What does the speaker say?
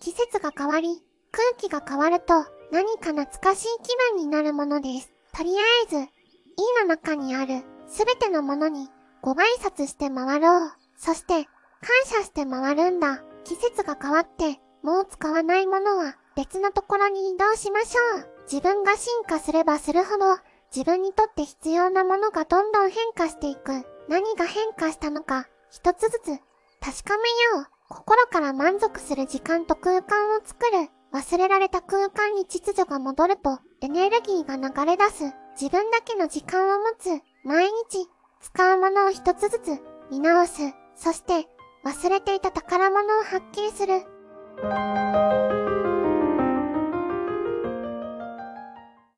季節が変わり、空気が変わると何か懐かしい気分になるものです。とりあえず、E の中にあるすべてのものにご挨拶して回ろう。そして、感謝して回るんだ。季節が変わって、もう使わないものは別のところに移動しましょう。自分が進化すればするほど、自分にとって必要なものがどんどん変化していく。何が変化したのか、一つずつ確かめよう。心から満足する時間と空間を作る。忘れられた空間に秩序が戻ると、エネルギーが流れ出す。自分だけの時間を持つ。毎日、使うものを一つずつ見直す。そして、忘れていた宝物を発見する。